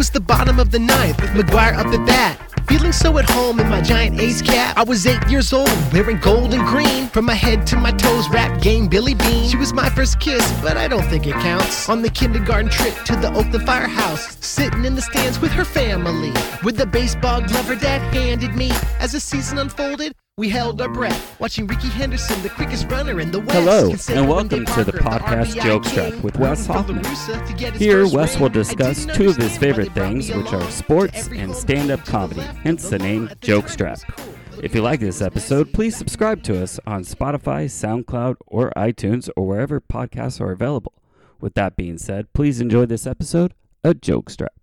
was the bottom of the ninth with McGuire up at bat. Feeling so at home in my giant A's cap. I was eight years old, wearing gold and green. From my head to my toes, rap game Billy Beane. She was my first kiss, but I don't think it counts. On the kindergarten trip to the Oakland Firehouse, sitting in the stands with her family. With the baseball glove her dad handed me. As the season unfolded, we held our breath, watching Rickey Henderson, the quickest runner in the West. Hello, and welcome day to the podcast RBI Jokestrap king, with Wes rooting for La Hoffman. Russa to get his Here, Wes will discuss two of his favorite things, which are sports and stand up run to the comedy, hence the name Joke think that Jokestrap. was cool. If you like this episode, please subscribe to us on Spotify, SoundCloud, or iTunes, or wherever podcasts are available. With that being said, please enjoy this episode of Jokestrap.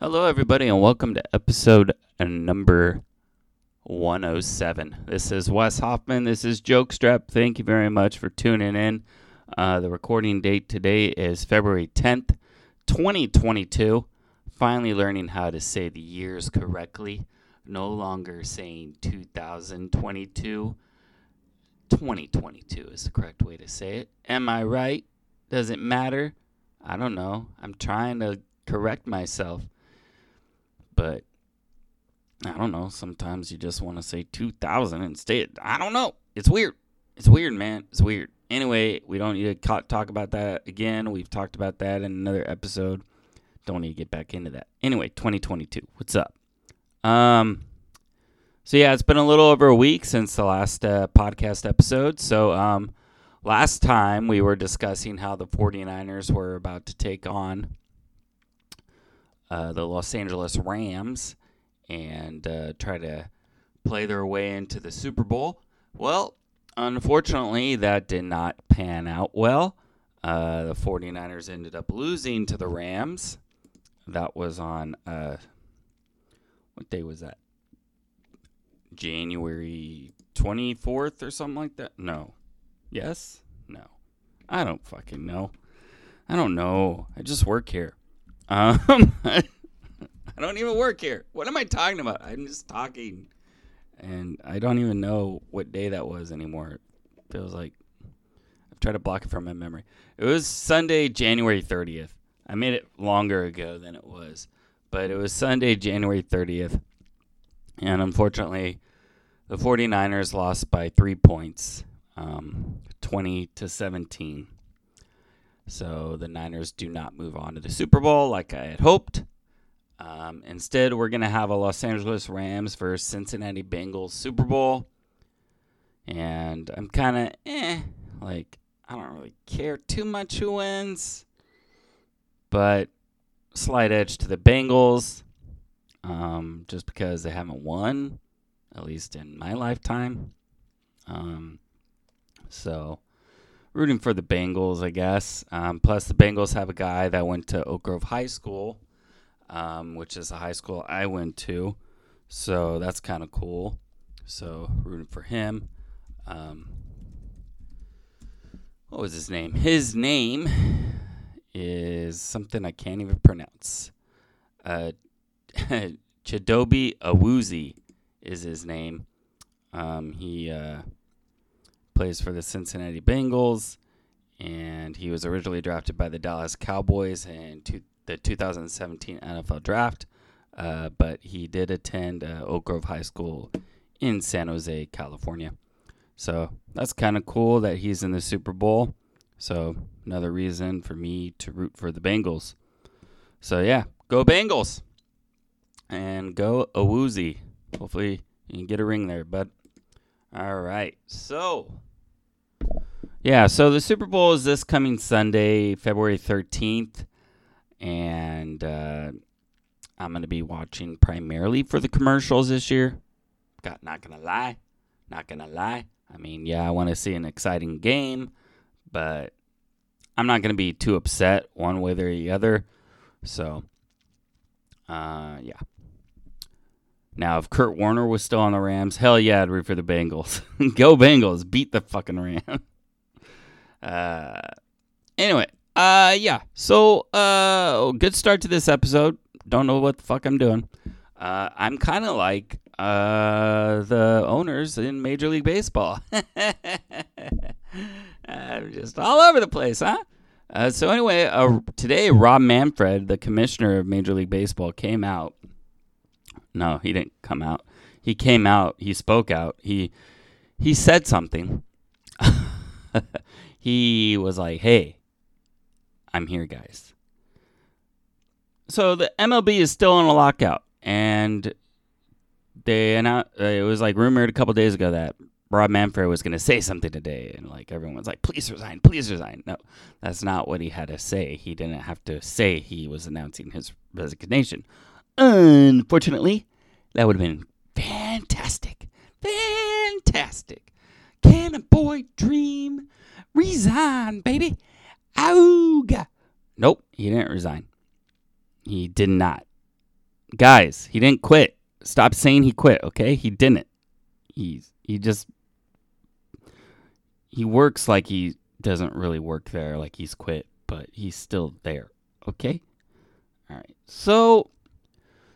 Hello, everybody, and welcome to episode uh, number 107. This is Wes Hoffman. This is Jokestrap. Thank you very much for tuning in. Uh, the recording date today is February 10th, 2022. Finally learning how to say the years correctly. No longer saying 2022. 2022 is the correct way to say it. Am I right? Does it matter? I don't know. I'm trying to correct myself. But I don't know. Sometimes you just want to say 2000 instead. I don't know. It's weird. It's weird, man. It's weird. Anyway, we don't need to talk about that again. We've talked about that in another episode. Don't need to get back into that. Anyway, 2022. What's up? Um so yeah, it's been a little over a week since the last uh, podcast episode. So um last time we were discussing how the 49ers were about to take on uh, the Los Angeles Rams and uh, try to play their way into the Super Bowl. Well, unfortunately, that did not pan out well. Uh, the 49ers ended up losing to the Rams. That was on, uh, what day was that? January 24th or something like that? No. Yes? No. I don't fucking know. I don't know. I just work here. Um, I don't even work here. What am I talking about? I'm just talking. And I don't even know what day that was anymore. It feels like I've tried to block it from my memory. It was Sunday, January 30th. I made it longer ago than it was, but it was Sunday, January 30th. And unfortunately, the 49ers lost by three points, um, 20 to 17. So the Niners do not move on to the Super Bowl like I had hoped. Um, instead, we're going to have a Los Angeles Rams versus Cincinnati Bengals Super Bowl. And I'm kind of eh, like, I don't really care too much who wins. But slight edge to the Bengals um, just because they haven't won, at least in my lifetime. Um, so rooting for the Bengals, I guess. Um, plus, the Bengals have a guy that went to Oak Grove High School, um, which is a high school I went to. So that's kind of cool. So rooting for him. Um, what was his name? His name is something I can't even pronounce. Uh, Chidobe Awuzie is his name. Um, he uh, plays for the Cincinnati Bengals, and he was originally drafted by the Dallas Cowboys in two, the 2017 NFL Draft. Uh, but he did attend uh, Oak Grove High School in San Jose, California. So that's kind of cool that he's in the Super Bowl. So another reason for me to root for the Bengals. So yeah, go Bengals and go Awuzie. Hopefully you can get a ring there, bud. All right, so yeah, so the Super Bowl is this coming Sunday, February thirteenth, and uh, I'm gonna be watching primarily for the commercials this year. Got not gonna lie, not gonna lie. I mean, yeah, I want to see an exciting game, but I'm not gonna be too upset one way or the other. So, uh, yeah. Now, if Kurt Warner was still on the Rams, hell yeah, I'd root for the Bengals. Go Bengals, beat the fucking Rams. Uh, anyway, uh, yeah. So, uh, good start to this episode. Don't know what the fuck I'm doing. Uh, I'm kind of like uh the owners in Major League Baseball. I'm just all over the place, huh? Uh, so anyway, uh, today Rob Manfred, the commissioner of Major League Baseball, came out. No, he didn't come out. He came out. He spoke out. He he said something. he was like, "Hey, I'm here, guys." So the MLB is still in a lockout, and they announced uh, it was like rumored a couple days ago that Rob Manfred was going to say something today, and like everyone was like, "Please resign, please resign." No, that's not what he had to say. He didn't have to say he was announcing his resignation. Unfortunately, that would have been fantastic, fantastic. Can a boy dream? Resign, baby. Auga. Nope, he didn't resign. He did not. Guys, he didn't quit. Stop saying he quit, okay? He didn't. He's he just he works like he doesn't really work there, like he's quit, but he's still there, okay? All right. So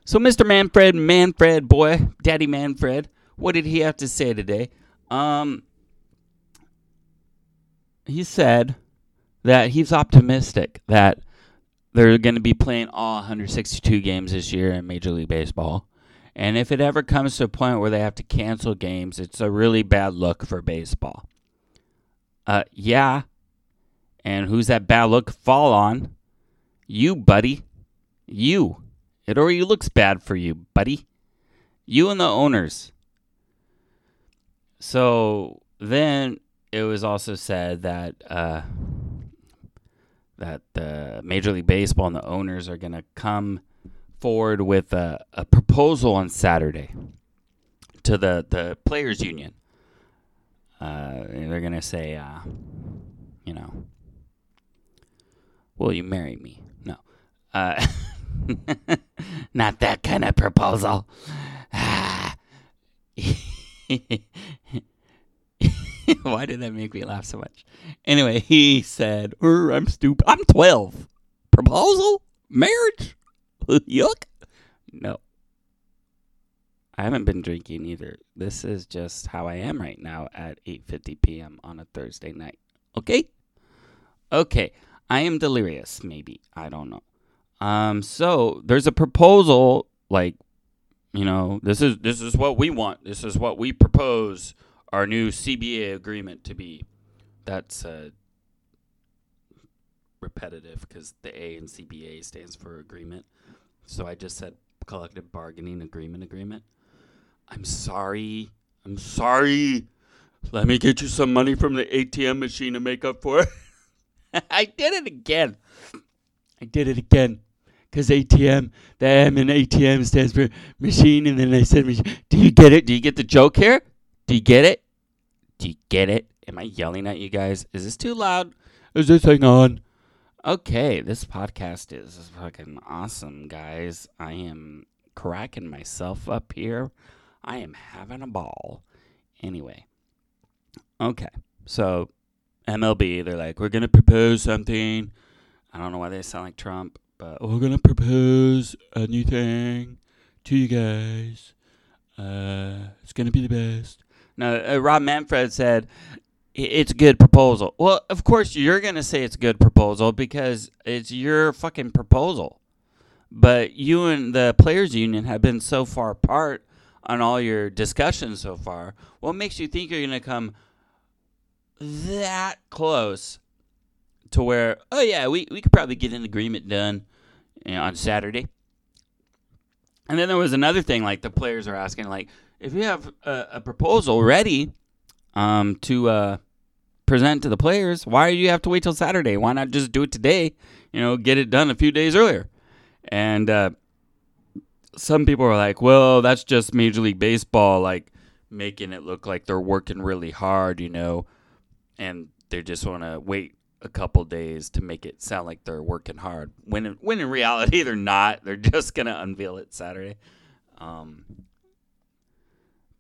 so Mr. Manfred, Manfred boy, Daddy Manfred, what did he have to say today? Um he said that he's optimistic that they're going to be playing all 162 games this year in Major League Baseball. And if it ever comes to a point where they have to cancel games, it's a really bad look for baseball. Uh, yeah. And who's that bad look fall on? You, buddy. You. It already looks bad for you, buddy. You and the owners. So then it was also said that uh, that the Major League Baseball and the owners are going to come forward with a, a proposal on Saturday to the, the players union. Uh, they're going to say, uh, you know, will you marry me? No. Uh, not that kind of proposal. Why did that make me laugh so much? Anyway, he said, I'm stupid. I'm 12. Proposal? Marriage? Yuck. No. I haven't been drinking either. This is just how I am right now at 8:50 p.m. on a Thursday night. Okay? Okay. I am delirious maybe. I don't know. Um so there's a proposal like you know, this is this is what we want. This is what we propose our new CBA agreement to be. That's uh, repetitive because the A in CBA stands for agreement. So I just said collective bargaining agreement agreement. I'm sorry. I'm sorry. Let me get you some money from the ATM machine to make up for it. I did it again. I did it again. Because ATM, the M in ATM stands for machine, and then I said. Do you get it? Do you get the joke here? Do you get it? Do you get it? Am I yelling at you guys? Is this too loud? Is this thing on? Okay, this podcast is fucking awesome, guys. I am cracking myself up here. I am having a ball. Anyway, okay, so MLB, they're like, we're going to propose something. I don't know why they sound like Trump, but we're going to propose a new thing to you guys. Uh, it's going to be the best. Now, uh, Rob Manfred said it's a good proposal. Well, of course you're going to say it's a good proposal because it's your fucking proposal. But you and the players union have been so far apart on all your discussions so far. What makes you think you're going to come that close to where, oh yeah, we, we could probably get an agreement done you know, on Saturday? And then there was another thing like the players are asking, like, if you have a, a proposal ready um, to uh, present to the players, why do you have to wait till Saturday? Why not just do it today? You know, get it done a few days earlier. And uh, some people are like, well, that's just Major League Baseball, like making it look like they're working really hard, you know, and they just want to wait a couple days to make it sound like they're working hard. When in, when in reality they're not. They're just gonna unveil it Saturday. Um,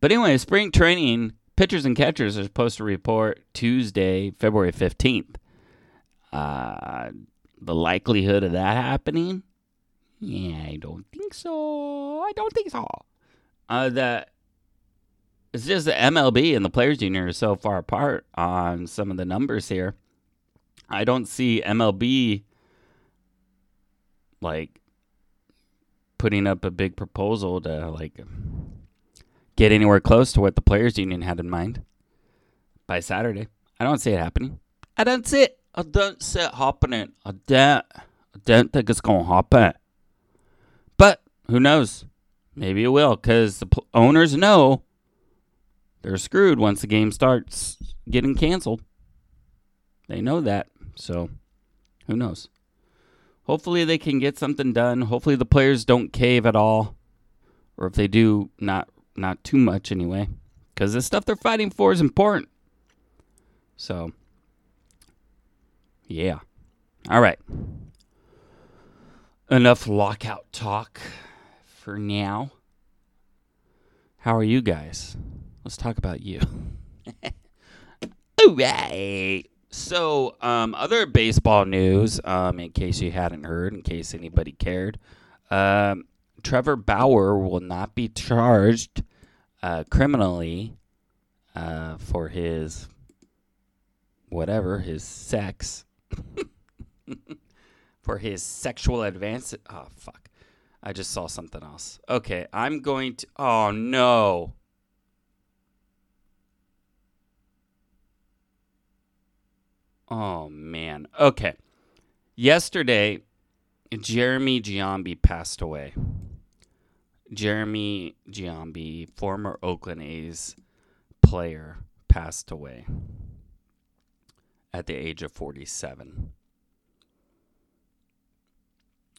but anyway, spring training pitchers and catchers are supposed to report Tuesday, February fifteenth. Uh, the likelihood of that happening? Yeah, I don't think so. I don't think so. Uh, the it's just the MLB and the players union are so far apart on some of the numbers here. I don't see MLB like putting up a big proposal to like get anywhere close to what the players union had in mind by Saturday. I don't see it happening. I don't see it. I don't see it happening. I don't. I don't think it's gonna happen. But who knows? Maybe it will, because the pl- owners know they're screwed once the game starts getting canceled. They know that. So, who knows? Hopefully, they can get something done. Hopefully, the players don't cave at all, or if they do, not not too much anyway, because the stuff they're fighting for is important. So, yeah. All right. Enough lockout talk for now. How are you guys? Let's talk about you. All right. So, um, other baseball news, um, in case you hadn't heard, in case anybody cared, um, Trevor Bauer will not be charged uh, criminally uh, for his whatever, his sex, for his sexual advance. Oh, fuck. I just saw something else. Okay, I'm going to. Oh, no. Oh, man. Okay. Yesterday, Jeremy Giambi passed away. Jeremy Giambi, former Oakland A's player, passed away at the age of 47.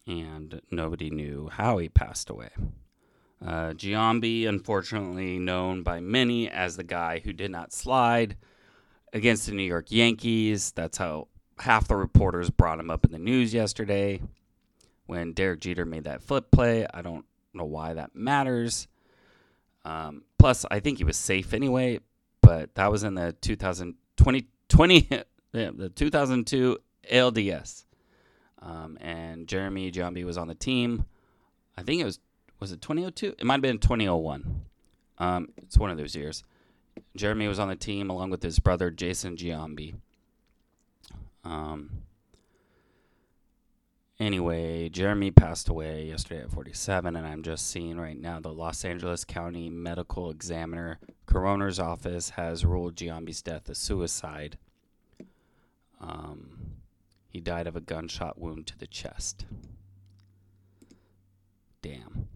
And nobody knew how he passed away. Uh, Giambi, unfortunately known by many as the guy who did not slide against the New York Yankees. That's how half the reporters brought him up in the news yesterday when Derek Jeter made that flip play. I don't know why that matters. Um, plus, I think he was safe anyway, but that was in the 2020, 20, yeah, the 2002 ALDS. Um, and Jeremy Giambi was on the team. I think it was was it 2002? It might have been 2001. Um, it's one of those years. Jeremy was on the team along with his brother Jason Giambi. Um, anyway, Jeremy passed away yesterday at 47, and I'm just seeing right now the Los Angeles County Medical Examiner Coroner's Office has ruled Giambi's death a suicide. Um, he died of a gunshot wound to the chest. Damn.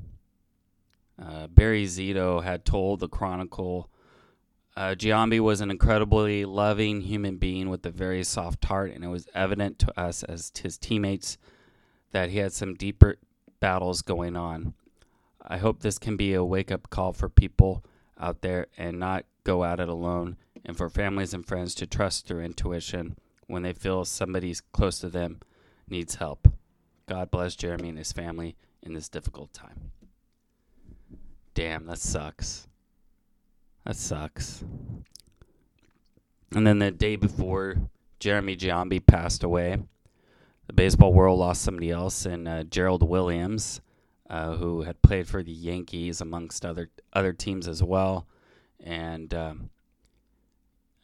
Uh, Barry Zito had told the Chronicle uh, Giambi was an incredibly loving human being with a very soft heart, and it was evident to us as his teammates that he had some deeper battles going on. I hope this can be a wake up call for people out there and not go at it alone, and for families and friends to trust their intuition when they feel somebody close to them needs help. God bless Jeremy and his family in this difficult time. Damn, that sucks. That sucks. And then the day before Jeremy Giambi passed away, the baseball world lost somebody else in uh, Gerald Williams, uh, who had played for the Yankees amongst other other teams as well, and um,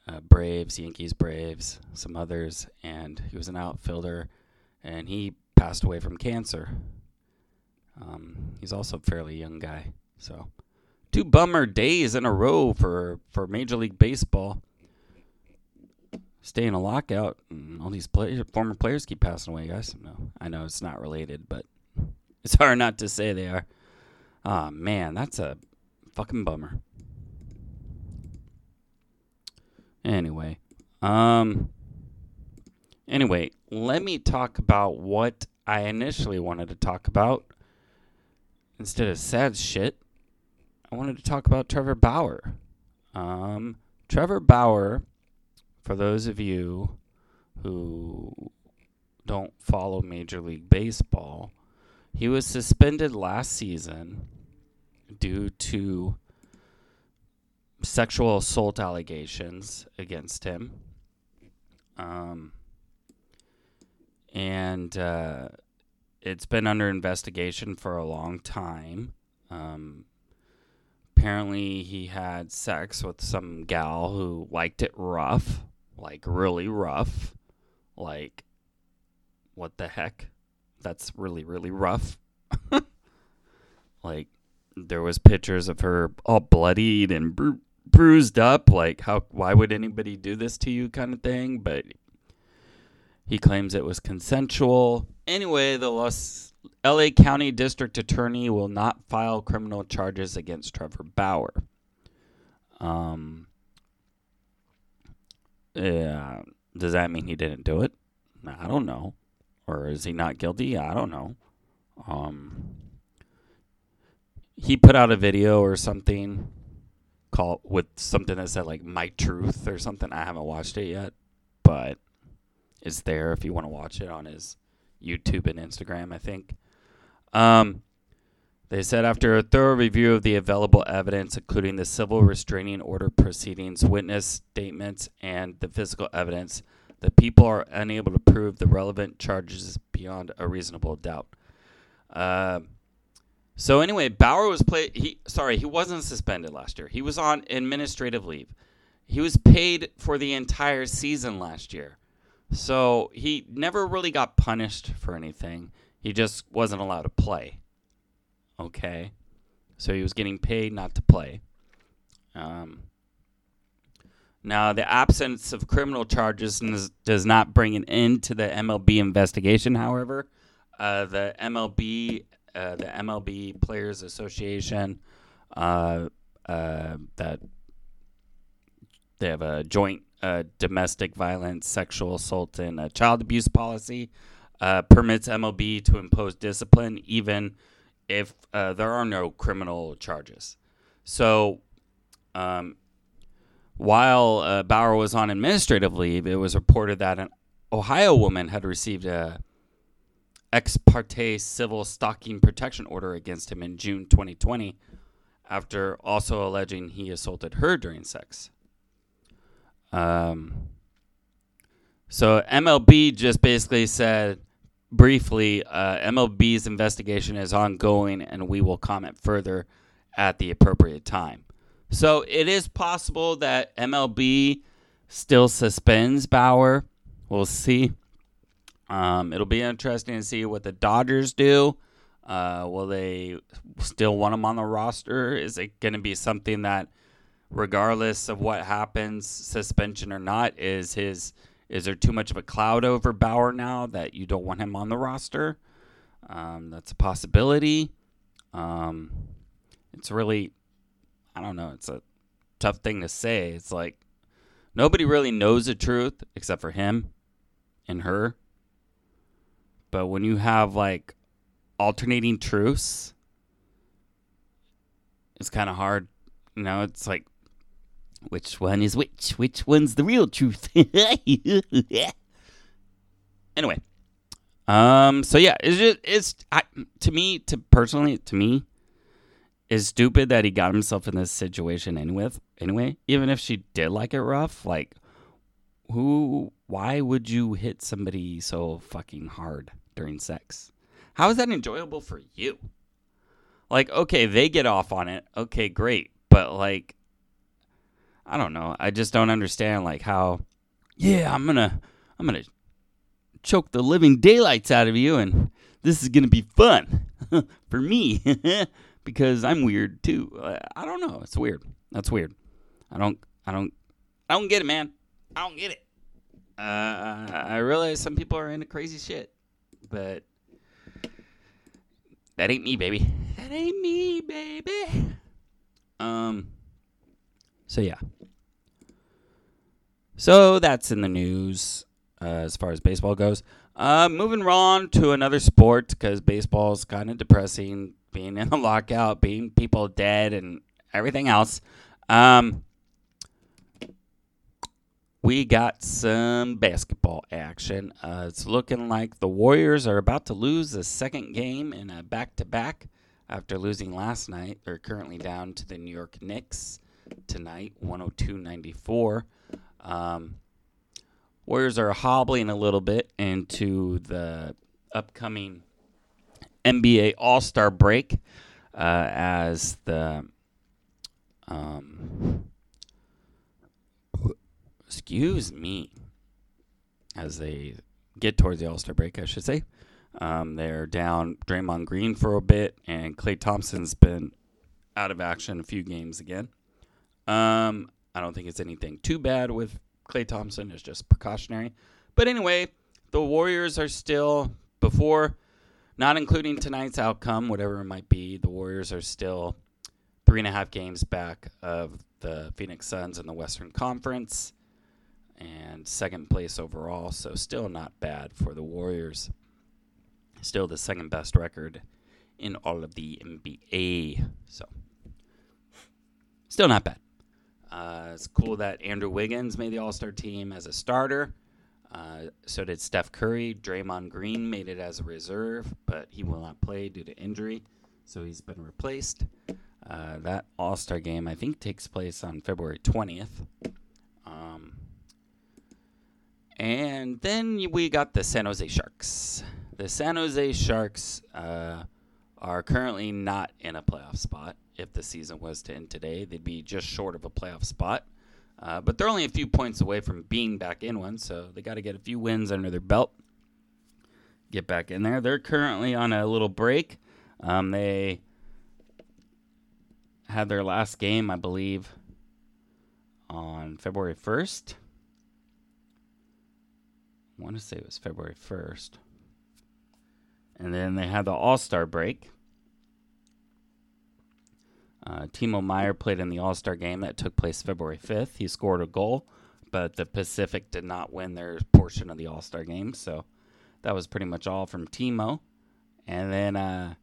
uh, Braves, Yankees, Braves, some others, and he was an outfielder, and he passed away from cancer. Um, he's also a fairly young guy, so two bummer days in a row for for Major League Baseball. Stay in a lockout, and all these former players keep passing away, guys. No, I know it's not related, but it's hard not to say they are. Ah, oh, man, that's a fucking bummer. Anyway, um, anyway, let me talk about what I initially wanted to talk about instead of sad shit. I wanted to talk about Trevor Bauer. Um, Trevor Bauer, for those of you who don't follow Major League Baseball, he was suspended last season due to sexual assault allegations against him. Um, and uh, it's been under investigation for a long time. Um, apparently he had sex with some gal who liked it rough, like really rough, Like, what the heck? That's really, really rough. like, there was pictures of her all bloodied and bru- bruised up. Like, how? Why would anybody do this to you? Kind of thing. But he claims it was consensual. Anyway, the Los LA County District Attorney will not file criminal charges against Trevor Bauer. Um. Yeah. Does that mean he didn't do it? I don't know. Or is he not guilty? I don't know. Um. He put out a video or something called with something that said like "My Truth" or something. I haven't watched it yet, but it's there if you want to watch it on his YouTube and Instagram. I think. Um, they said after a thorough review of the available evidence, including the civil restraining order proceedings, witness statements, and the physical evidence, the people are unable to prove the relevant charges beyond a reasonable doubt. Uh, so anyway, Bauer was play. He sorry, he wasn't suspended last year. He was on administrative leave. He was paid for the entire season last year, so he never really got punished for anything. He just wasn't allowed to play. Okay, so he was getting paid not to play. Um, now, the absence of criminal charges does not bring an end to the MLB investigation. However, uh, the MLB, uh, the MLB Players Association, uh, uh, that they have a joint uh, domestic violence, sexual assault, and child abuse policy uh, permits MLB to impose discipline even if uh, there are no criminal charges. So, um, while uh, Bauer was on administrative leave, it was reported that an Ohio woman had received a ex parte civil stalking protection order against him in June 2020 after also alleging he assaulted her during sex. Um, so MLB just basically said briefly, uh, MLB's investigation is ongoing, and we will comment further at the appropriate time. So it is possible that MLB still suspends Bauer. We'll see. Um, it'll be interesting to see what the Dodgers do. Uh, will they still want him on the roster? Is it going to be something that, regardless of what happens, suspension or not, is his is there too much of a cloud over Bauer now that you don't want him on the roster? Um, that's a possibility. Um, it's really, I don't know. It's a tough thing to say. It's like nobody really knows the truth except for him and her. But when you have like alternating truths, it's kind of hard. You know, it's like which one is which? Which one's the real truth? anyway, um, so yeah, it's just it's I, to me to personally to me is stupid that he got himself in this situation anyway. Anyway, even if she did like it rough, like who? Why would you hit somebody so fucking hard during sex? How is that enjoyable for you? Like, okay, they get off on it. Okay, great, but like I don't know. I just don't understand like how yeah, I'm going to I'm going to choke the living daylights out of you and this is going to be fun for me because I'm weird too. I don't know. It's weird. That's weird. I don't I don't I don't get it, man. I don't get it. Uh, I realize some people are into crazy shit, but that ain't me, baby. That ain't me, baby. Um. So yeah. So that's in the news uh, as far as baseball goes. Uh, moving on to another sport because baseball is kind of depressing, being in the lockout, being people dead, and everything else. Um, we got some basketball action. Uh, it's looking like the Warriors are about to lose the second game in a back to back after losing last night. They're currently down to the New York Knicks tonight, 102.94. Um, Warriors are hobbling a little bit into the upcoming NBA All Star break uh, as the um, excuse me as they get towards the All Star break, I should say. Um, they're down Draymond Green for a bit, and Klay Thompson's been out of action a few games again. Um, I don't think it's anything too bad with Klay Thompson. It's just precautionary. But anyway, the Warriors are still before, not including tonight's outcome, whatever it might be. The Warriors are still three and a half games back of the Phoenix Suns in the Western Conference and second place overall. So still not bad for the Warriors. Still the second best record in all of the NBA. So still not bad. Uh, it's cool that Andrew Wiggins made the All Star team as a starter. Uh, so did Steph Curry. Draymond Green made it as a reserve, but he will not play due to injury. So he's been replaced. Uh, that All Star game, I think, takes place on February 20th. Um, and then we got the San Jose Sharks. The San Jose Sharks uh, are currently not in a playoff spot. If the season was to end today, they'd be just short of a playoff spot. Uh, but they're only a few points away from being back in one, so they got to get a few wins under their belt. Get back in there. They're currently on a little break. Um, they had their last game, I believe, on February 1st. I want to say it was February 1st. And then they had the All Star break. Uh, Timo Meier played in the All Star game that took place February 5th. He scored a goal, but the Pacific did not win their portion of the All Star game. So that was pretty much all from Timo. And then uh,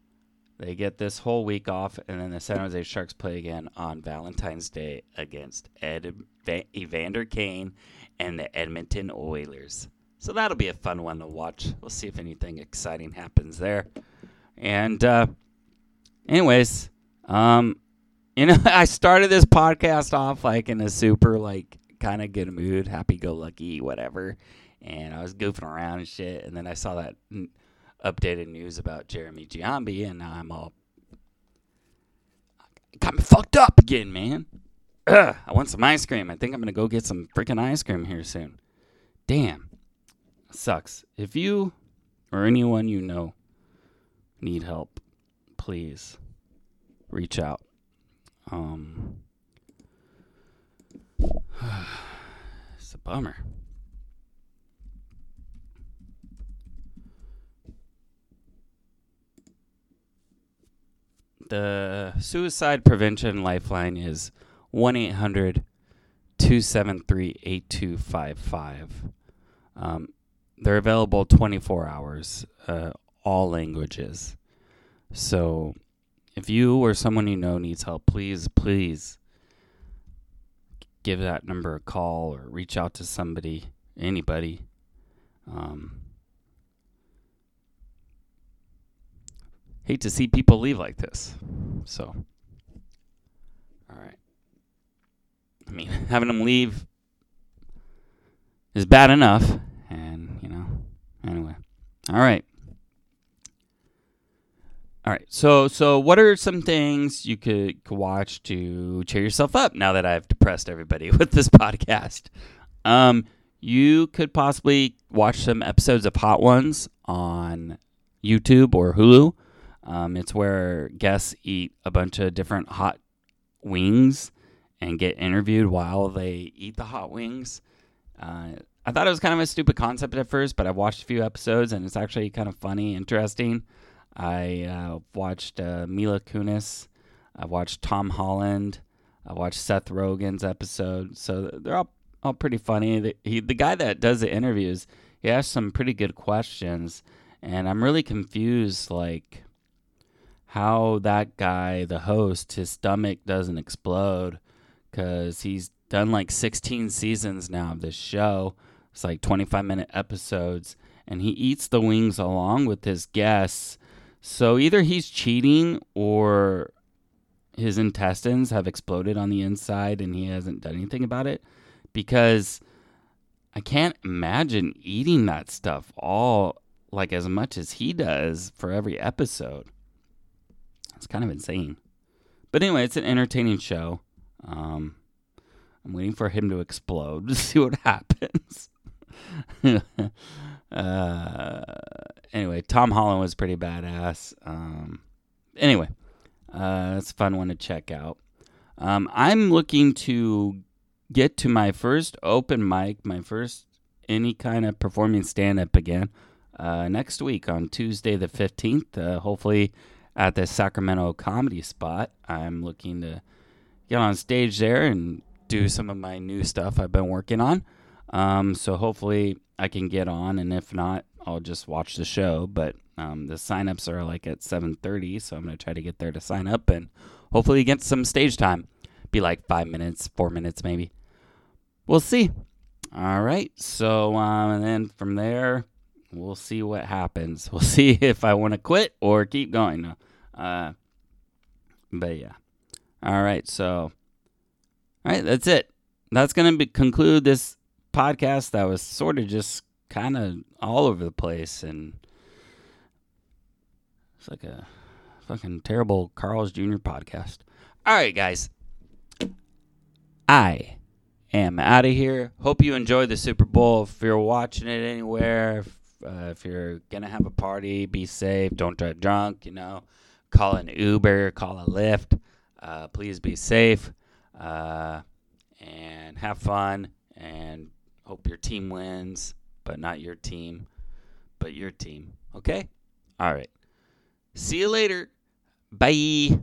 they get this whole week off, and then the San Jose Sharks play again on Valentine's Day against Ed, Evander Kane and the Edmonton Oilers. So that'll be a fun one to watch. We'll see if anything exciting happens there. And, uh, anyways, um, you know, I started this podcast off like in a super, like, kind of good mood, happy go lucky, whatever. And I was goofing around and shit. And then I saw that n- updated news about Jeremy Giambi, and now I'm all. Got me fucked up again, man. Ugh, I want some ice cream. I think I'm to go get some freaking ice cream here soon. Damn sucks. If you or anyone you know need help, please reach out. Um, it's a bummer. The suicide prevention lifeline is 1 800 273 8255. Um, they're available 24 hours, uh, all languages. So if you or someone you know needs help, please, please give that number a call or reach out to somebody, anybody. Um, hate to see people leave like this. So, all right. I mean, having them leave is bad enough. And, you know, anyway, all right. All right. So, so what are some things you could, watch to cheer yourself up now that I've depressed everybody with this podcast? Um, you could possibly watch some episodes of Hot Ones on YouTube or Hulu. Um, it's where guests eat a bunch of different hot wings and get interviewed while they eat the hot wings. Uh, I thought it was kind of a stupid concept at first, but I've watched a few episodes and it's actually kind of funny, interesting. I uh, watched uh, Mila Kunis. I've watched Tom Holland. I watched Seth Rogen's episode. So they're all, all pretty funny. The, he, the guy that does the interviews, he asks some pretty good questions. And I'm really confused, like, how that guy, the host, his stomach doesn't explode because he's done like 16 seasons now of this show it's like 25 minute episodes, and he eats the wings along with his guests. So either he's cheating or his intestines have exploded on the inside and he hasn't done anything about it because I can't imagine eating that stuff all like as much as he does for every episode. It's kind of insane. But anyway, it's an entertaining show. Um, I'm waiting for him to explode to see what happens. uh, anyway, Tom Holland was pretty badass. Um, anyway, uh, that's a fun one to check out. Um, I'm looking to get to my first open mic, my first any kind of performing stand up again uh, next week on Tuesday the 15th. Uh, hopefully at the Sacramento Comedy Spot. I'm looking to get on stage there and do some of my new stuff I've been working on. Um, so hopefully I can get on, and if not, I'll just watch the show. But um, the signups are like at 7:30, so I'm gonna try to get there to sign up and hopefully get some stage time. Be like five minutes, four minutes maybe. We'll see. All right. So um, and then from there, we'll see what happens. We'll see if I want to quit or keep going. Uh, but yeah. All right. So, all right. That's it. That's going to conclude this podcast that was sort of just kind of all over the place. And it's like a fucking terrible Carl's Jr. podcast. All right, guys. I am out of here. Hope you enjoyed the Super Bowl. If you're watching it anywhere, if, uh, if you're gonna have a party, be safe. Don't drive drunk. You know, call an Uber, call a Lyft. Uh, please be safe uh, and have fun. And hope your team wins, but not your team, but your team. Okay. All right. See you later. Bye.